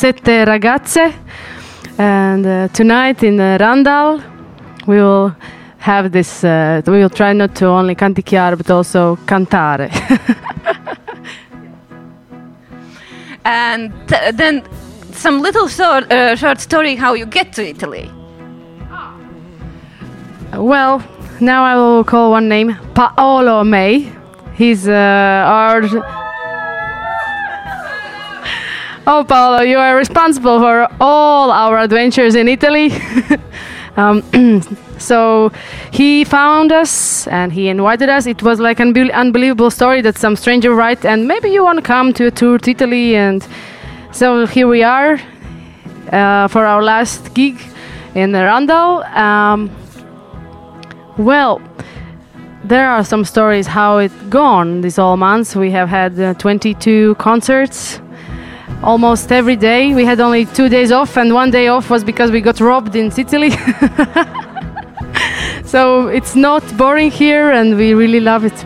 Sette ragazze, and uh, tonight in uh, Randall we will have this. Uh, we will try not to only canticchiare but also cantare. and th- then some little short, uh, short story how you get to Italy. well, now I will call one name Paolo May. He's uh, our. Oh, Paolo, you are responsible for all our adventures in Italy. um, so he found us and he invited us. It was like an unbelievable story that some stranger write, and maybe you want to come to a tour to Italy. And so here we are uh, for our last gig in Randall. Um, well, there are some stories how it gone these all months. We have had uh, 22 concerts almost every day. We had only two days off, and one day off was because we got robbed in Sicily. so it's not boring here, and we really love it.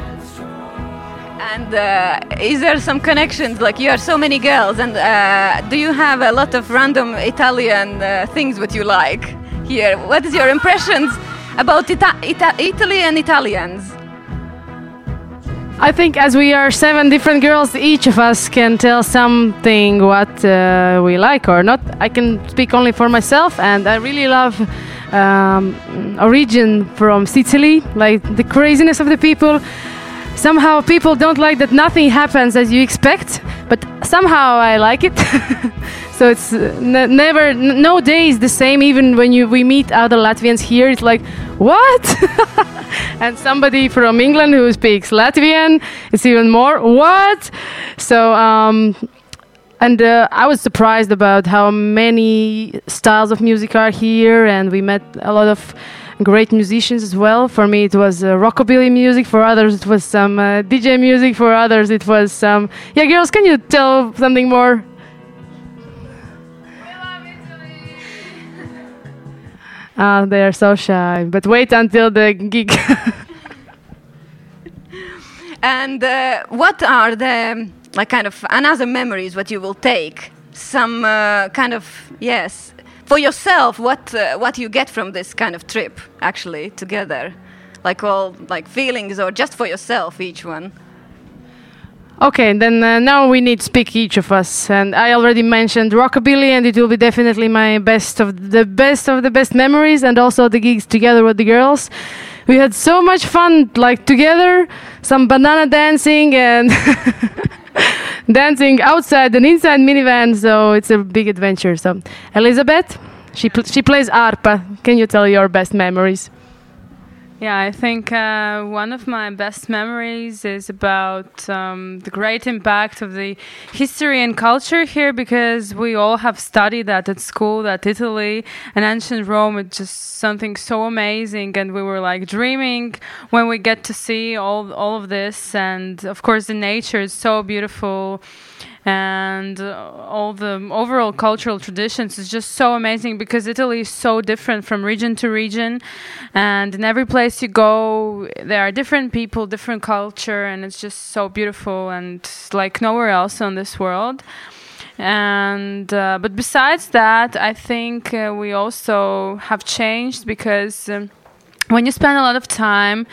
And uh, is there some connections? Like you are so many girls, and uh, do you have a lot of random Italian uh, things what you like here? What is your impressions about Ita- Ita- Italy and Italians? I think as we are seven different girls, each of us can tell something what uh, we like or not. I can speak only for myself, and I really love um, origin from Sicily, like the craziness of the people. Somehow people don't like that nothing happens as you expect, but somehow I like it. so it's uh, never, no day is the same. Even when you we meet other Latvians here, it's like what? and somebody from England who speaks Latvian, it's even more what? So. Um, and uh, I was surprised about how many styles of music are here, and we met a lot of great musicians as well. For me, it was uh, rockabilly music. For others, it was some uh, DJ music. For others, it was some. Yeah, girls, can you tell something more? Ah, they are so shy. But wait until the gig. And uh, what are the like kind of another memories what you will take? Some uh, kind of yes for yourself. What uh, what you get from this kind of trip actually together, like all like feelings or just for yourself each one. Okay, then uh, now we need speak each of us, and I already mentioned rockabilly, and it will be definitely my best of the best of the best memories, and also the gigs together with the girls. We had so much fun, like together, some banana dancing and dancing outside and inside minivan. So it's a big adventure. So Elizabeth, she pl- she plays arpa. Can you tell your best memories? Yeah, I think uh, one of my best memories is about um, the great impact of the history and culture here because we all have studied that at school, that Italy and ancient Rome is just something so amazing. And we were like dreaming when we get to see all, all of this. And of course, the nature is so beautiful and all the overall cultural traditions is just so amazing because Italy is so different from region to region. And in every place you go there are different people different culture and it's just so beautiful and like nowhere else on this world. And uh, but besides that i think uh, we also have changed because um, when you spend a lot of time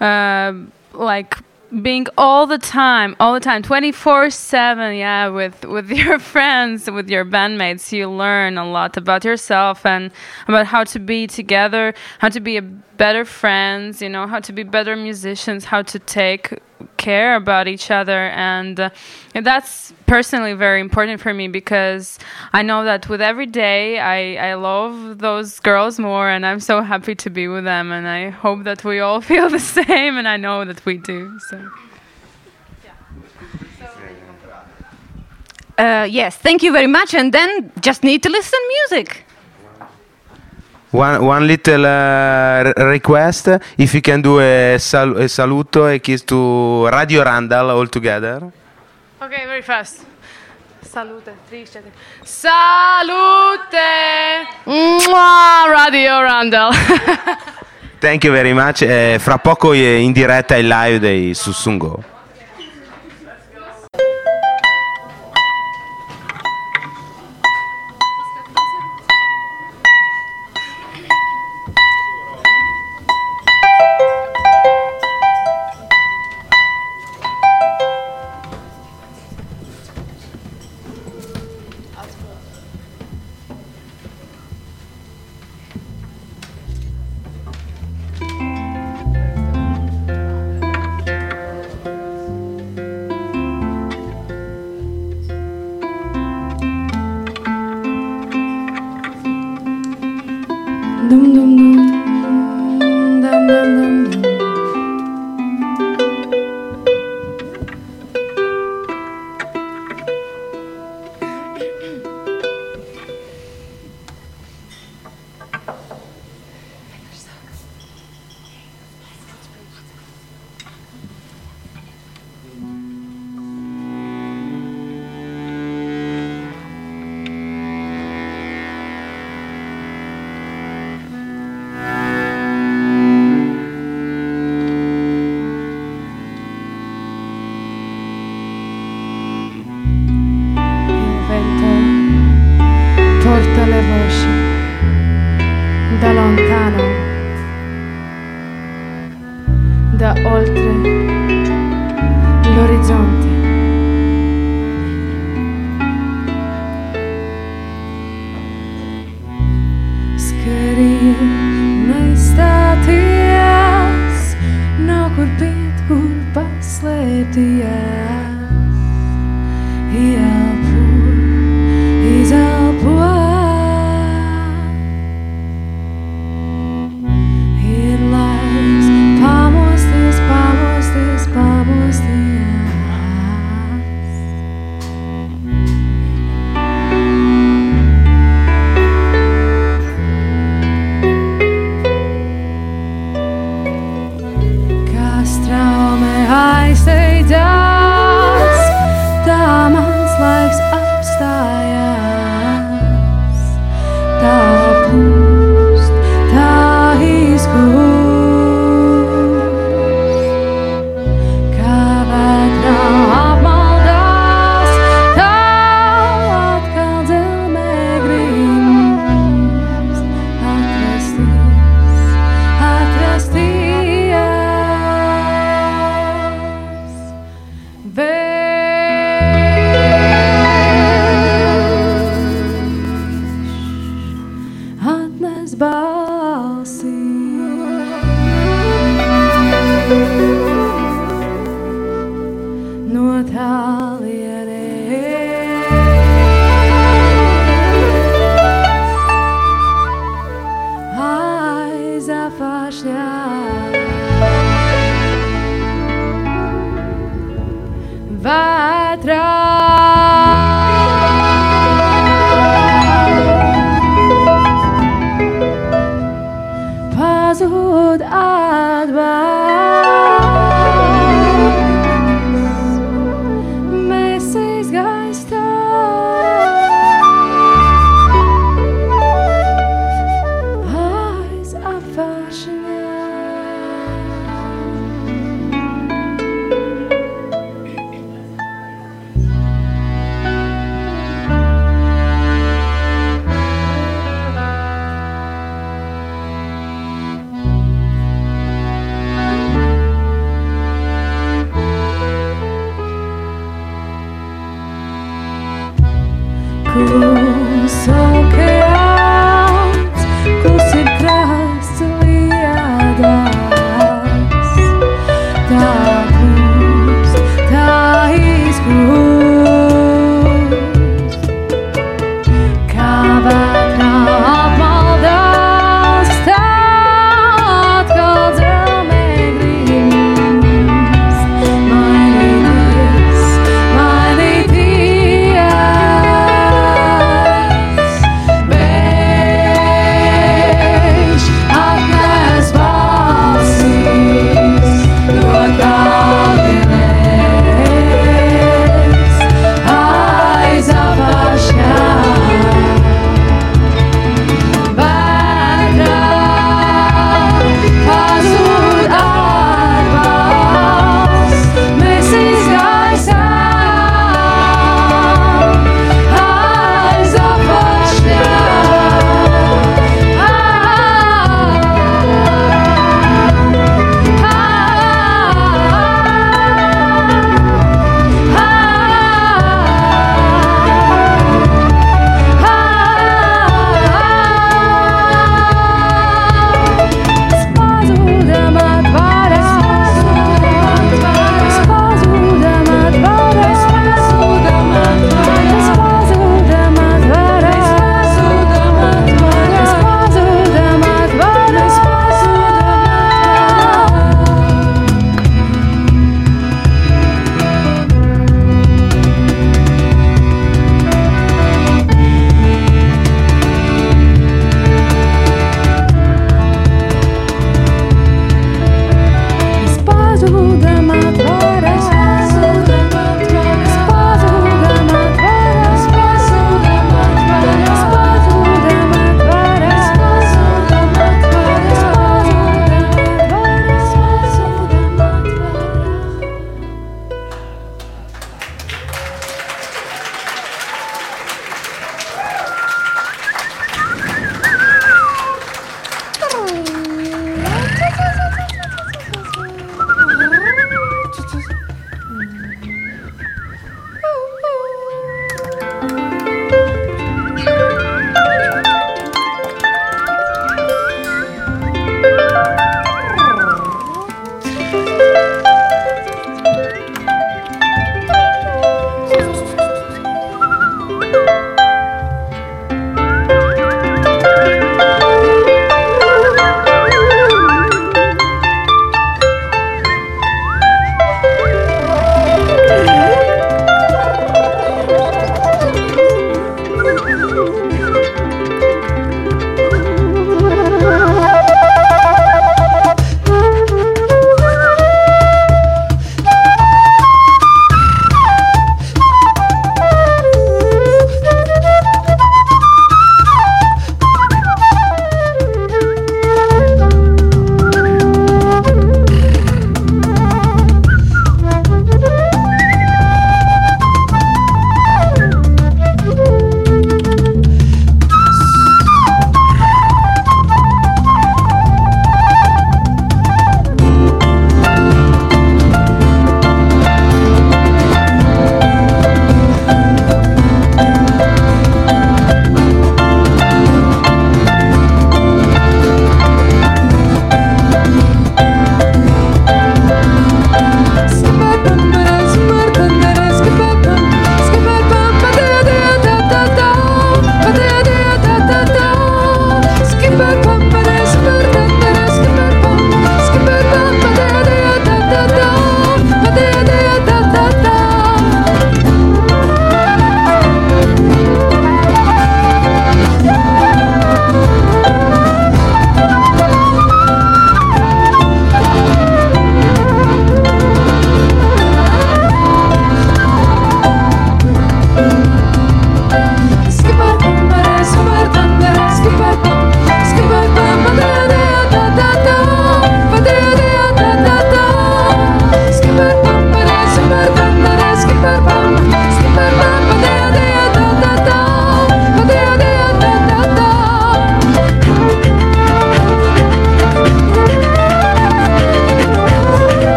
uh, like being all the time all the time 24 7 yeah with with your friends with your bandmates you learn a lot about yourself and about how to be together how to be a better friends you know how to be better musicians how to take care about each other and uh, that's personally very important for me because i know that with every day I, I love those girls more and i'm so happy to be with them and i hope that we all feel the same and i know that we do so Uh, yes, thank you very much. And then just need to listen music. One, one little uh, request if you can do a, sal- a saluto, a kiss to Radio Randall all together. Okay, very fast. Salute, trisce. Salute! Mua, Radio Randall. Thank you very much. Eh, fra poco eh, in diretta il live dei Sussungo.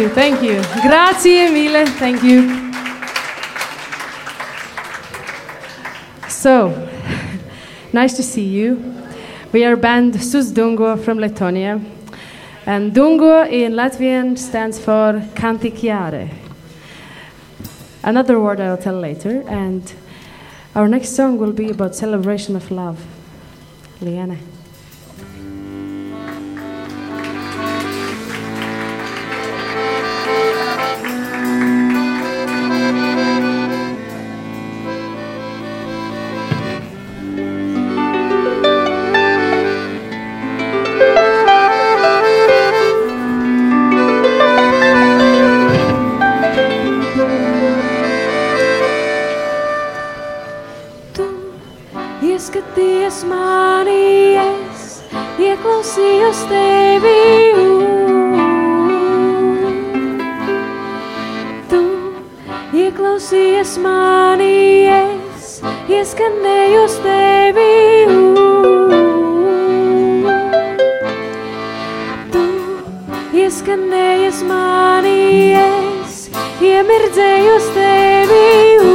You, thank you. Grazie mille, thank you. So, nice to see you. We are band Sus Susdungo from Lithuania. And Dungo in Latvian stands for canticchiare. Another word I'll tell later. And our next song will be about celebration of love. Liana. Ieskaties manī, es ieklausījos tevī. Tu ieklausījies manī, es ieskanējos tevī. Tu ieskanējies manī, es iemirdzējos tevī.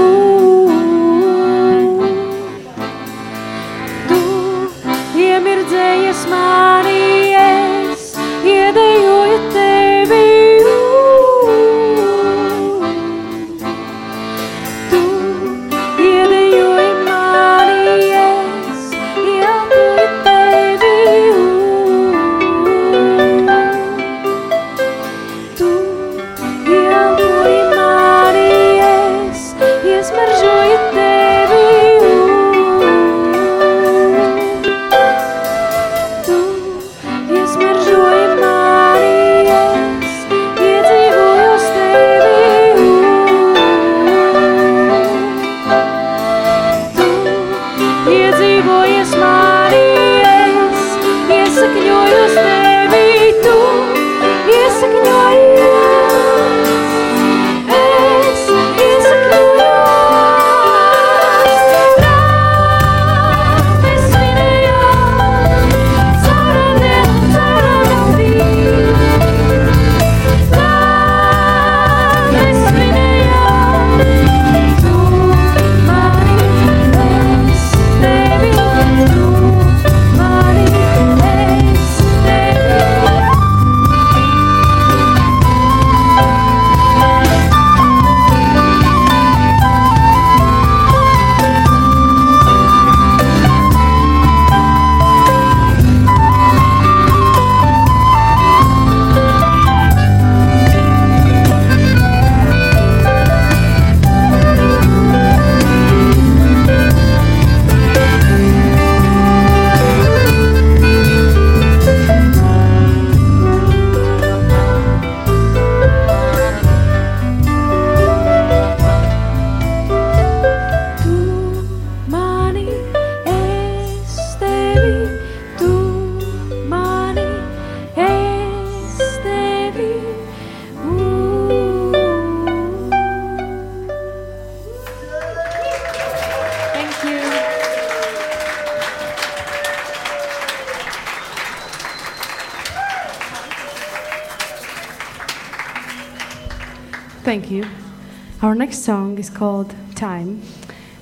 Song is called Time.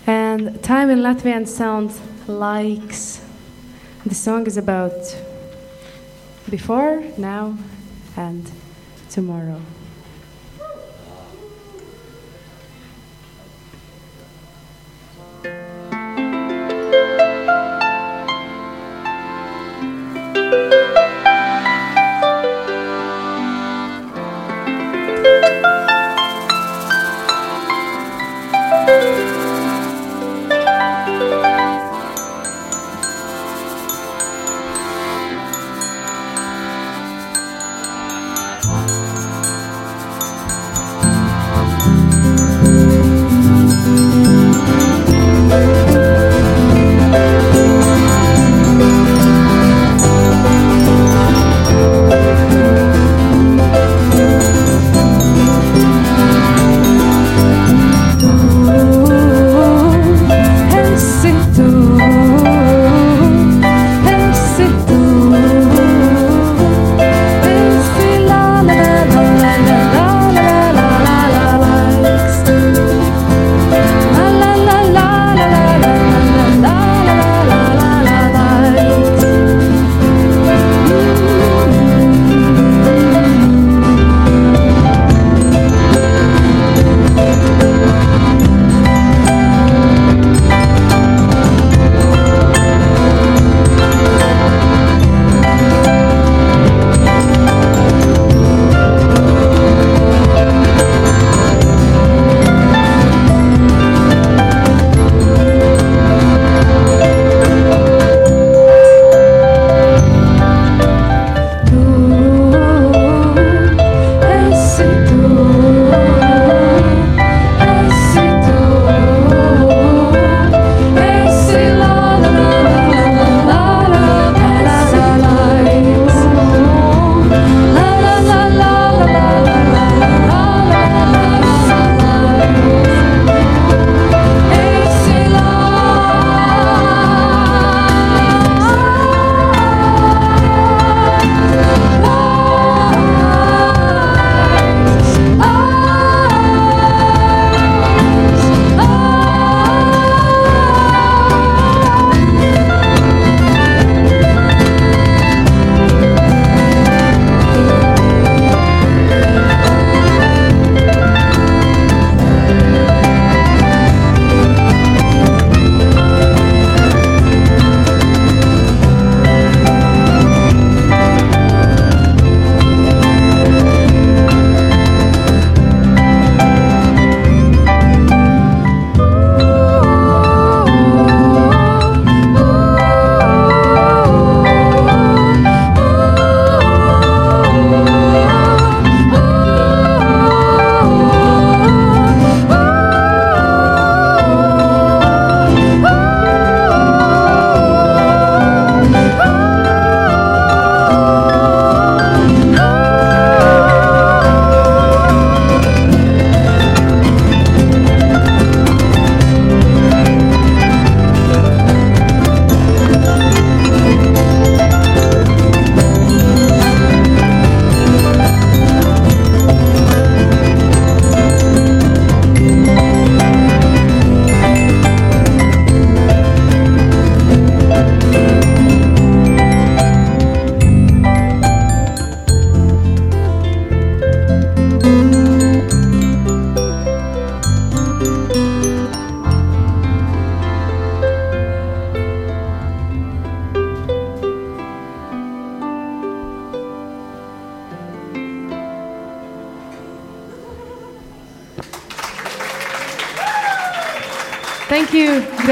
And time in Latvian sounds likes. The song is about before, now, and tomorrow.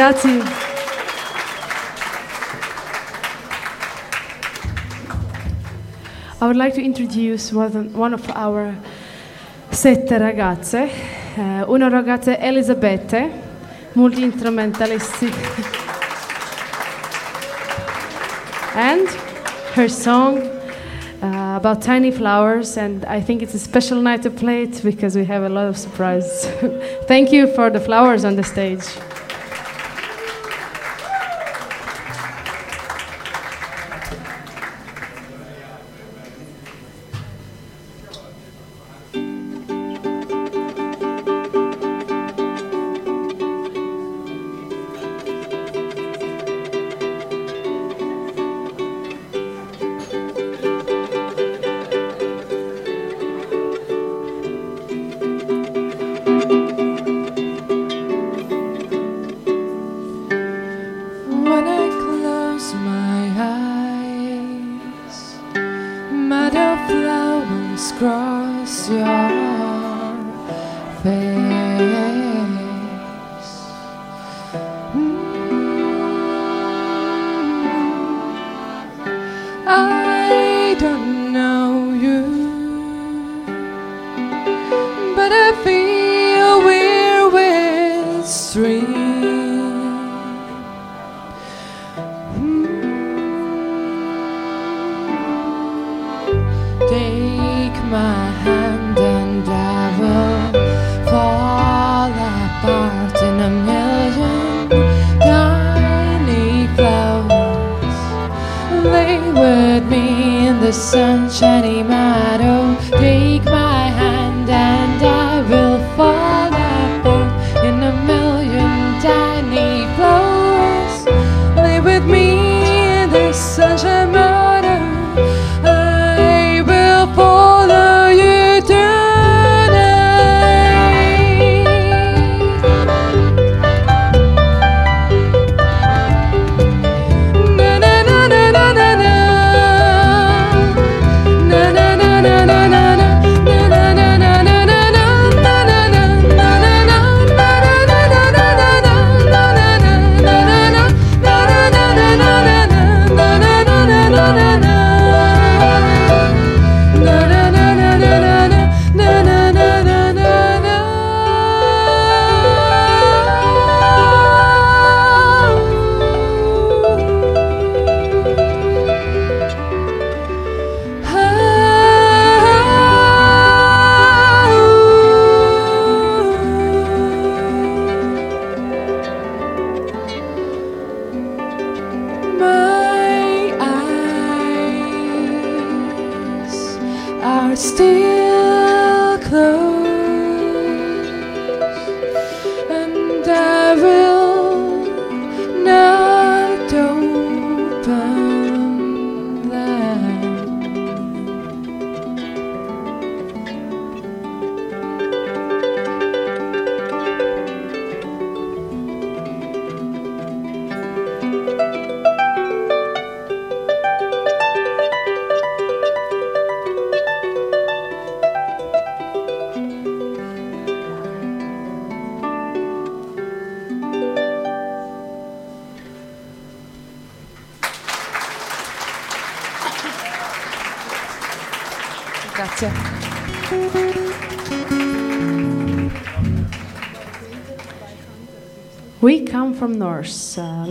Grazie. I would like to introduce one of our sette ragazze, uh, una ragazza Elisabetta, multi-instrumentalist, and her song uh, about tiny flowers, and I think it's a special night to play it because we have a lot of surprises. Thank you for the flowers on the stage.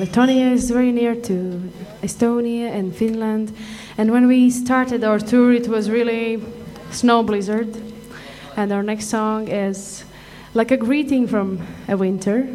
Lithuania is very near to Estonia and Finland. And when we started our tour, it was really snow blizzard. And our next song is like a greeting from a winter.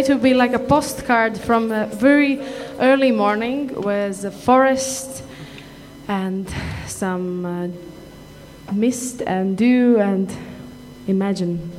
It will be like a postcard from a very early morning with a forest and some uh, mist and dew and imagine.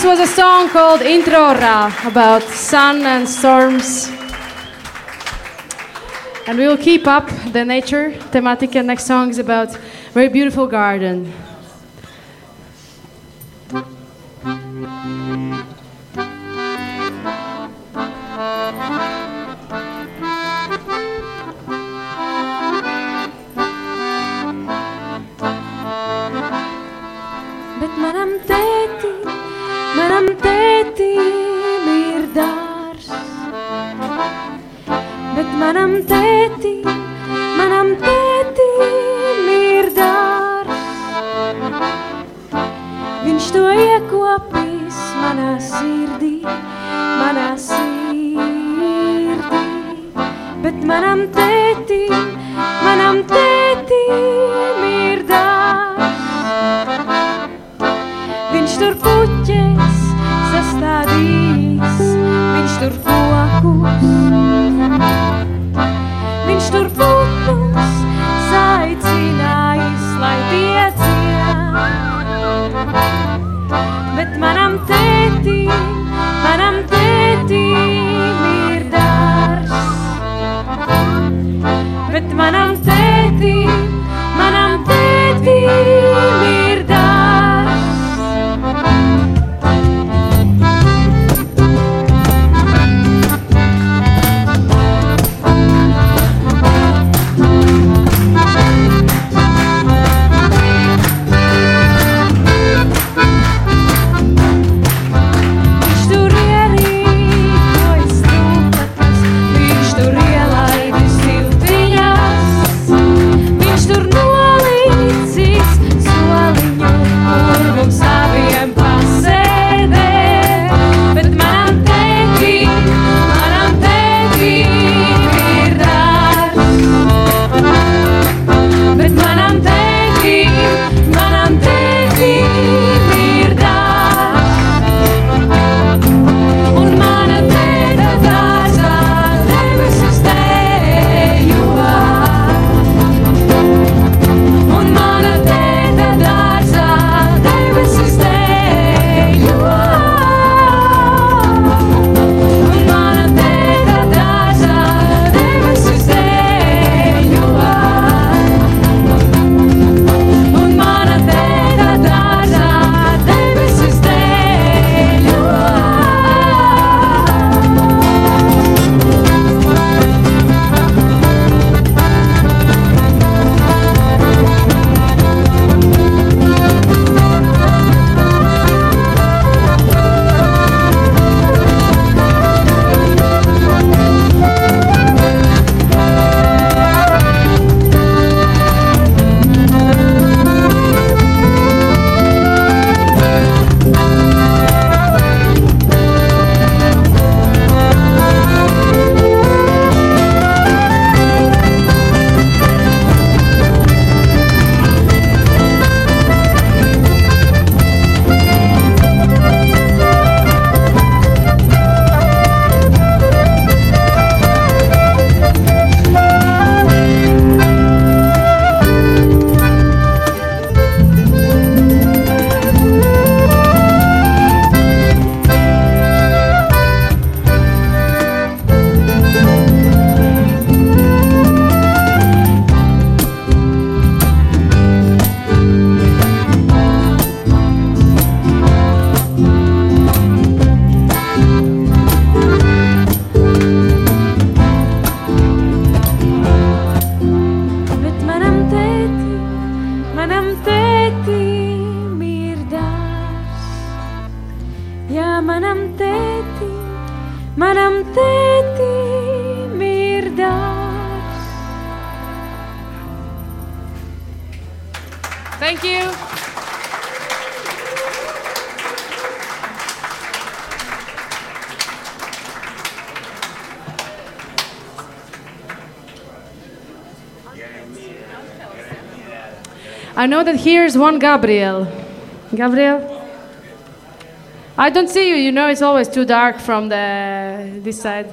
This was a song called Introra about sun and storms. And we will keep up the nature thematic. And next song is about very beautiful garden. Know that here's one Gabriel. Gabriel? I don't see you, you know it's always too dark from the this side.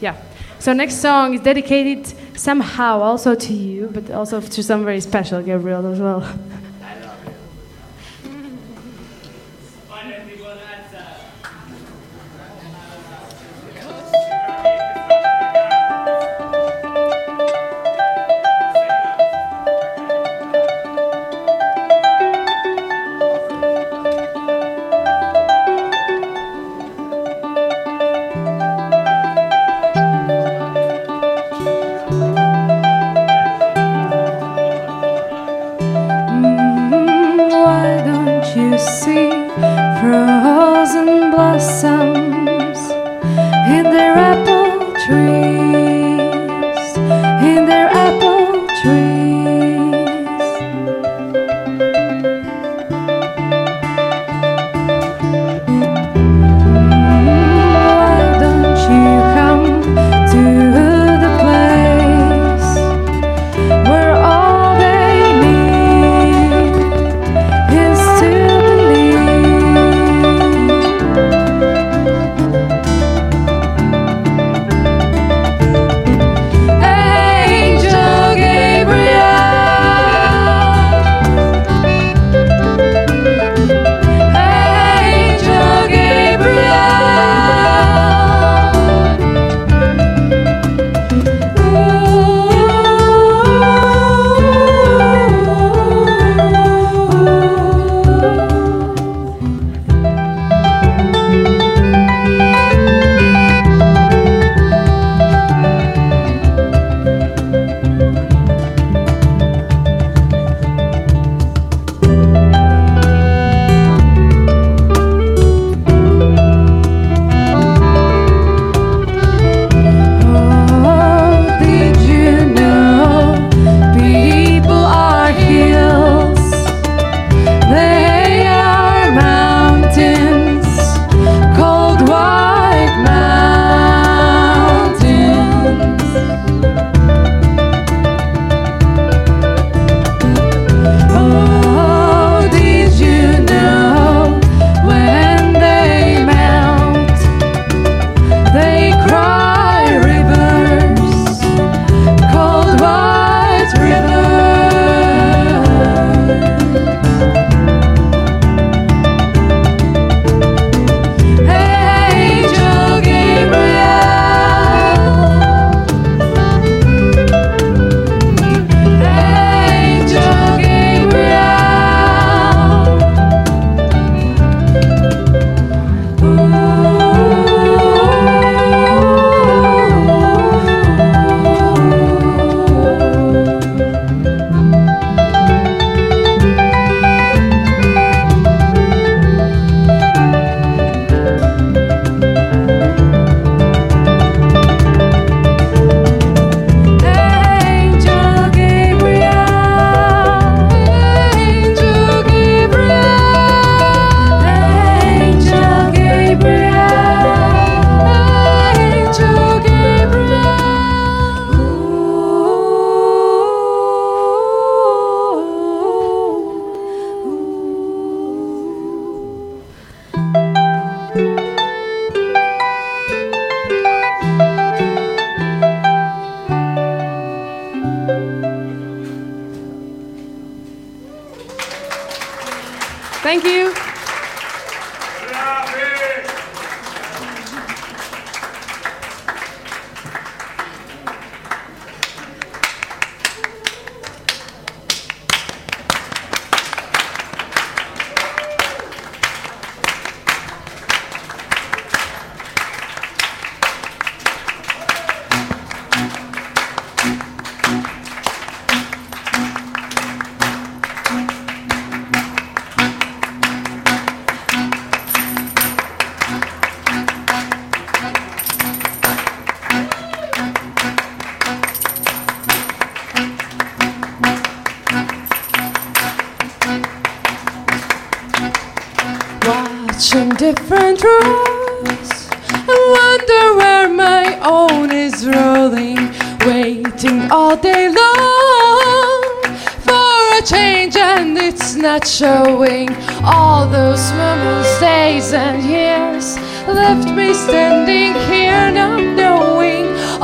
Yeah. So next song is dedicated somehow also to you, but also to some very special Gabriel as well. Mm,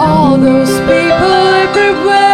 All those people everywhere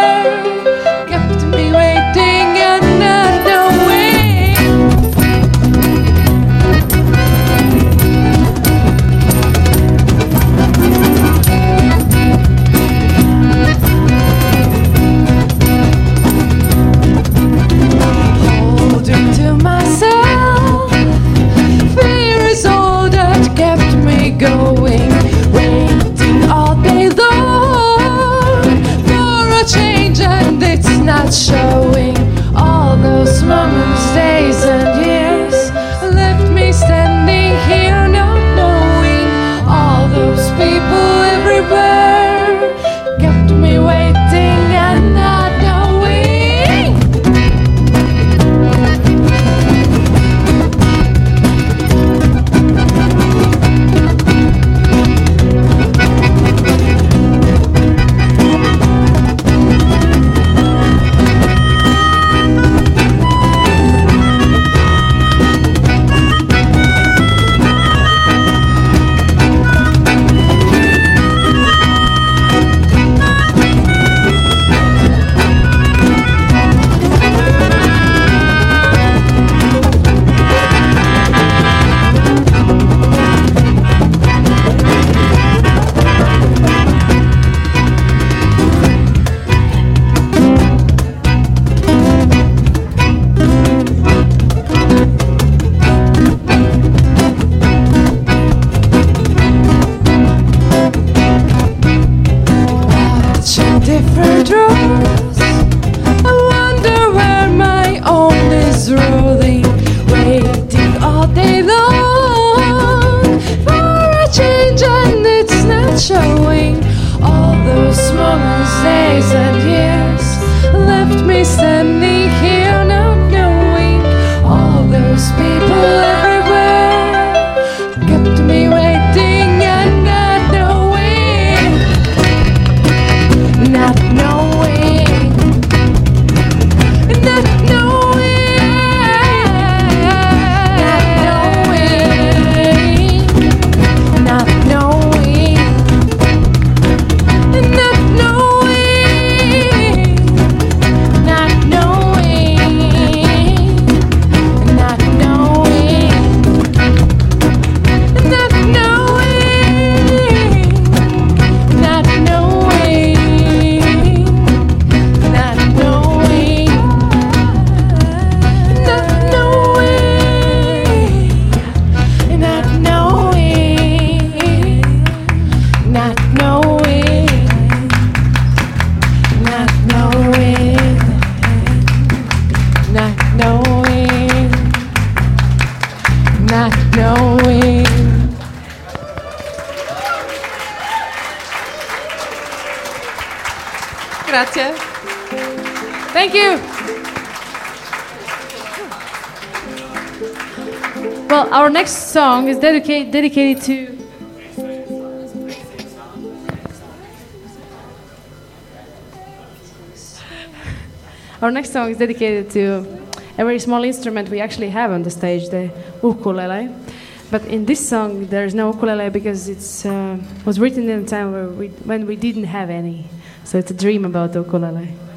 song is dedicated dedicated to Our next song is dedicated to a very small instrument we actually have on the stage, the ukulele. But in this song, there is no ukulele because it uh, was written in a time we, when we didn't have any. So it's a dream about the. Ukulele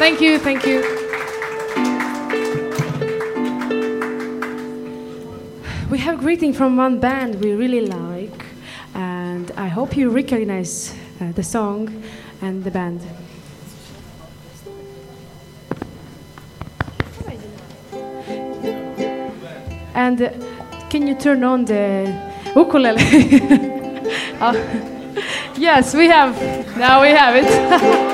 Thank you, thank you. We have a greeting from one band we really like, and I hope you recognize uh, the song and the band. And uh, can you turn on the ukulele? Oh, yes, we have. Now we have it.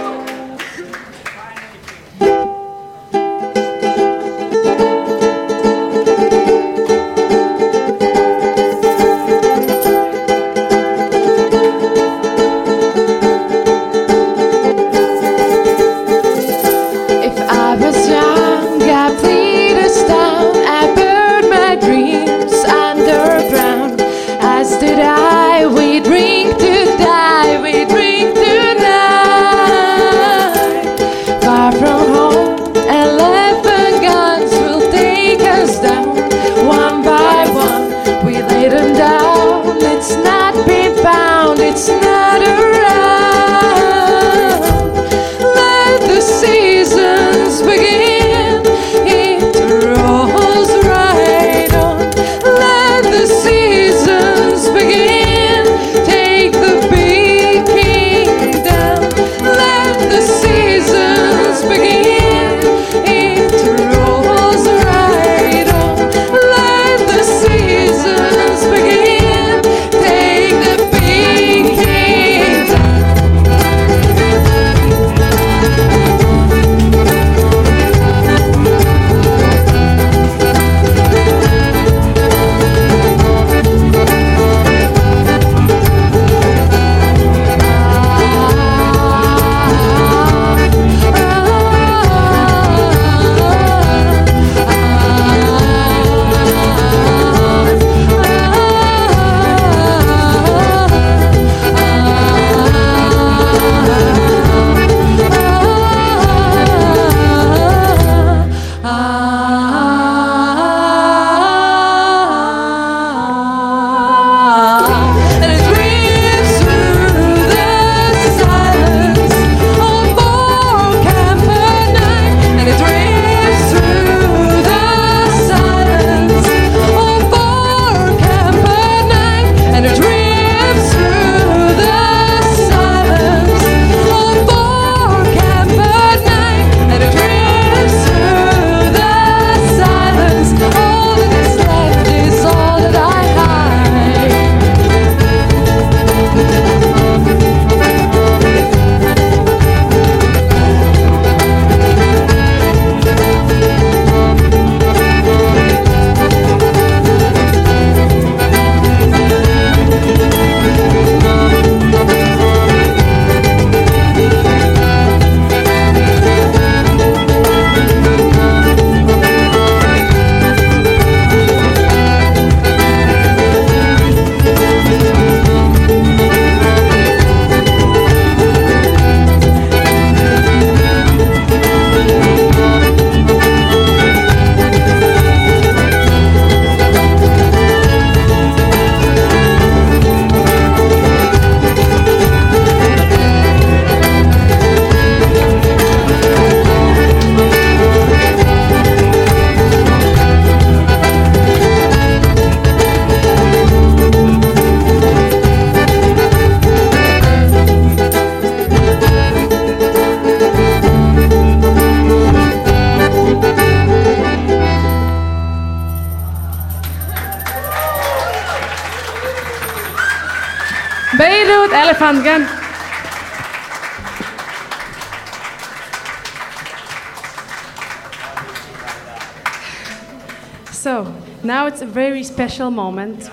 special moment,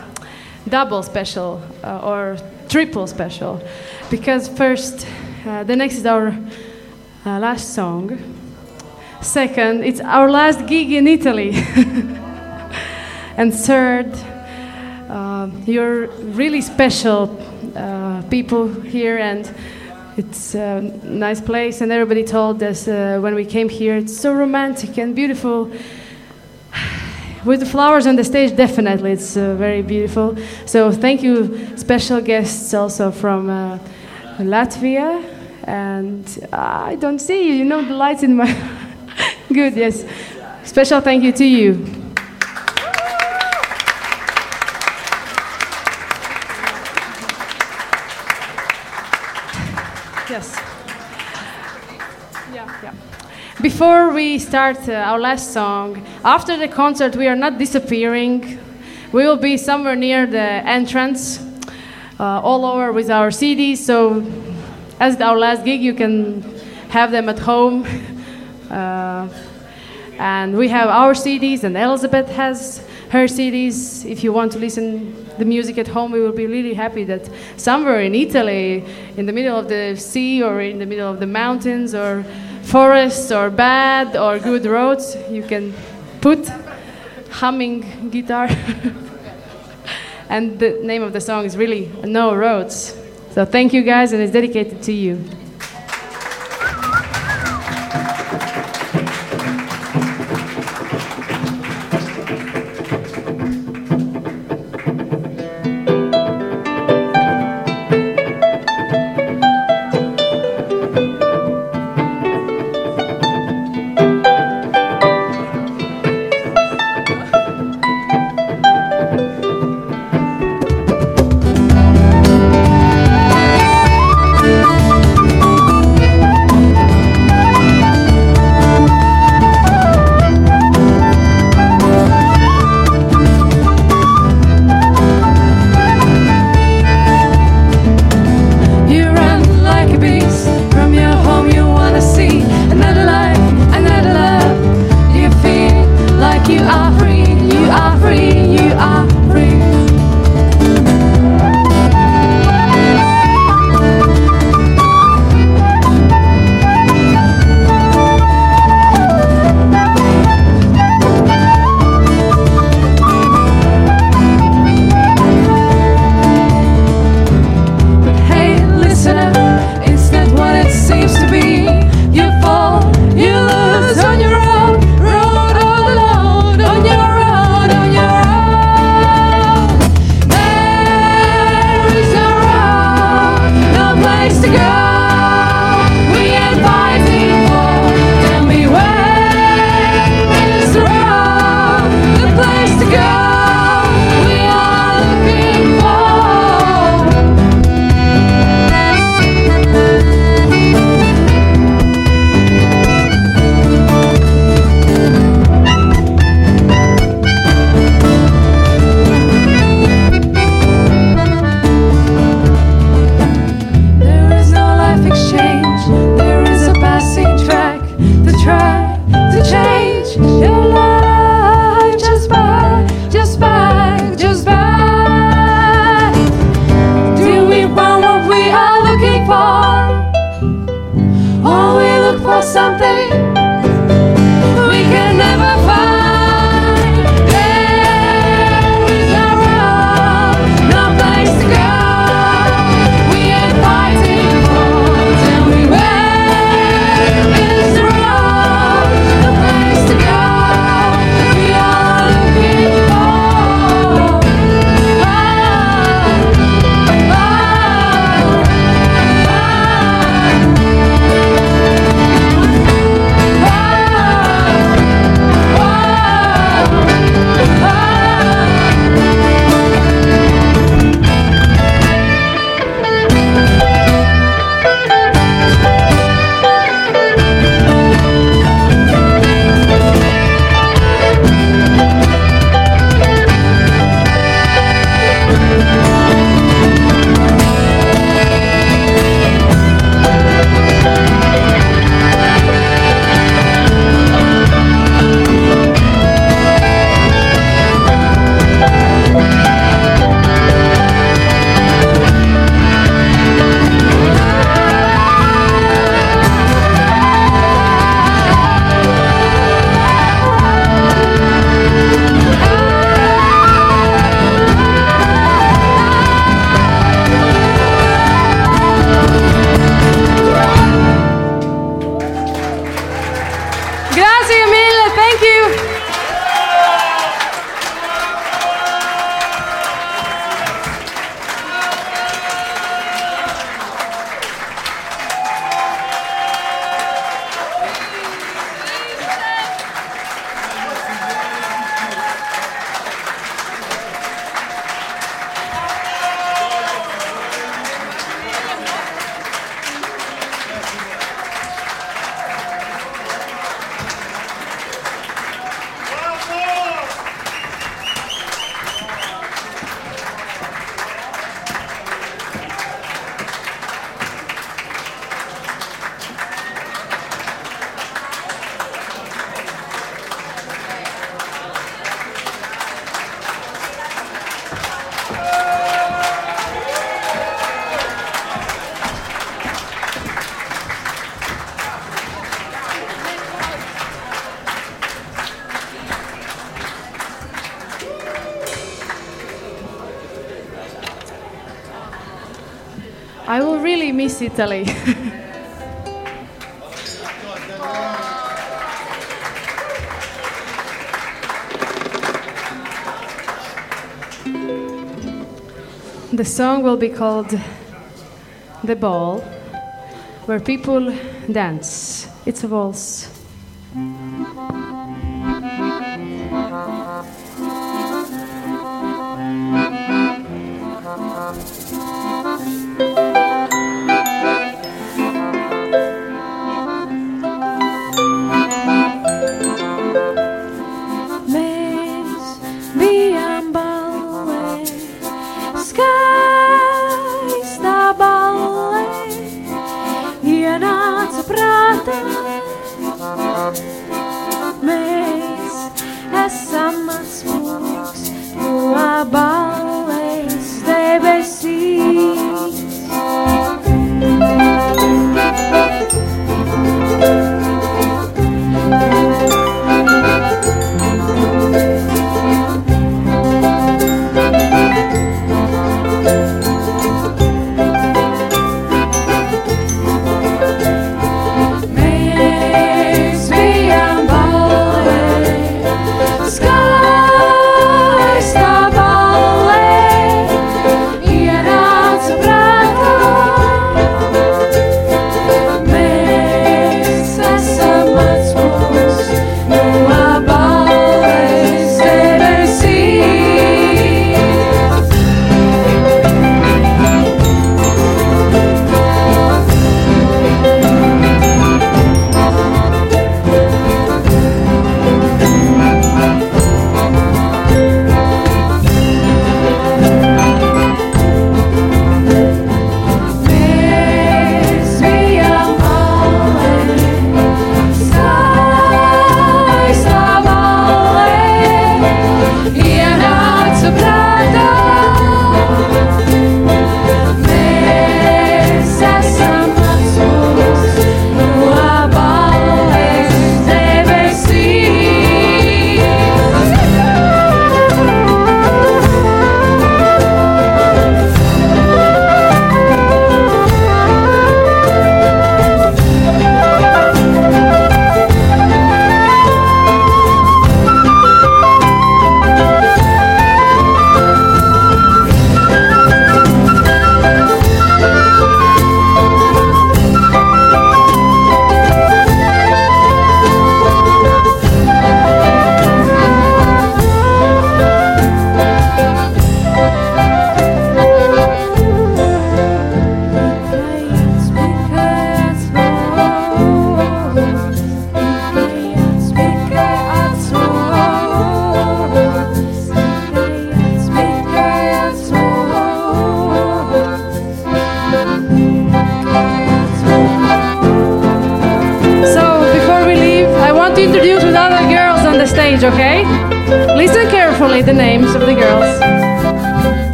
double special uh, or triple special, because first, uh, the next is our uh, last song. Second, it's our last gig in Italy. and third, uh, you're really special uh, people here, and it's a nice place. And everybody told us uh, when we came here, it's so romantic and beautiful. With the flowers on the stage, definitely, it's uh, very beautiful. So thank you, special guests also from uh, Latvia, And I don't see you. You know the lights in my. Good, yes. Special thank you to you. Before we start uh, our last song, after the concert, we are not disappearing. We will be somewhere near the entrance, uh, all over with our CDs. So, as our last gig, you can have them at home. Uh, and we have our CDs, and Elizabeth has her CDs. If you want to listen the music at home, we will be really happy that somewhere in Italy, in the middle of the sea, or in the middle of the mountains, or forests, or bad or good roads, you can put humming guitar. and the name of the song is really No Roads. So thank you guys, and it's dedicated to you. Italy. the song will be called The Ball, where people dance. It's a waltz.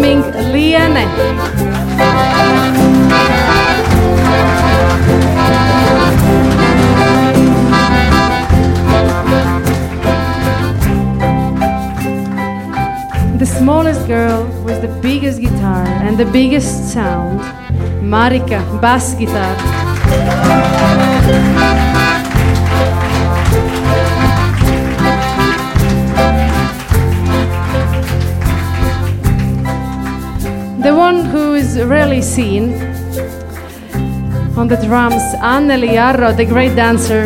Charming Liane. The smallest girl with the biggest guitar and the biggest sound, Marika, bass guitar. Is rarely seen on the drums, Anneli Arro, the great dancer.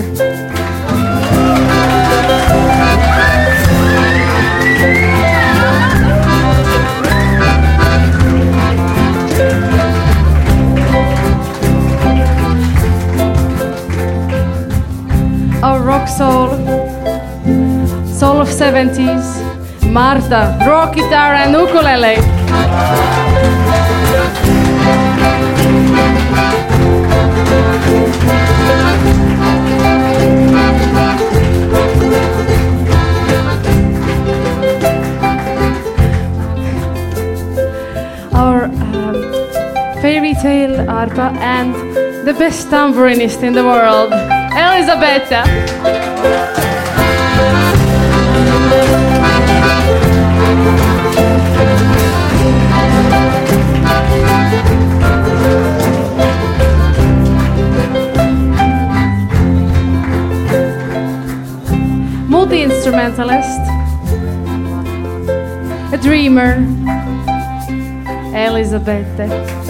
Our rock soul, soul of 70s, Marta, rock guitar and ukulele. Fairy arpa and the best tambourinist in the world, Elisabetta. instrumentalist, a dreamer, Elizabeth.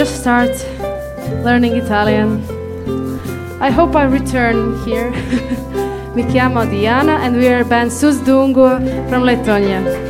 Just start learning Italian, I hope I return here. Mi chiamo Diana and we are band Susdungo from Lithuania.